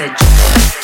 message.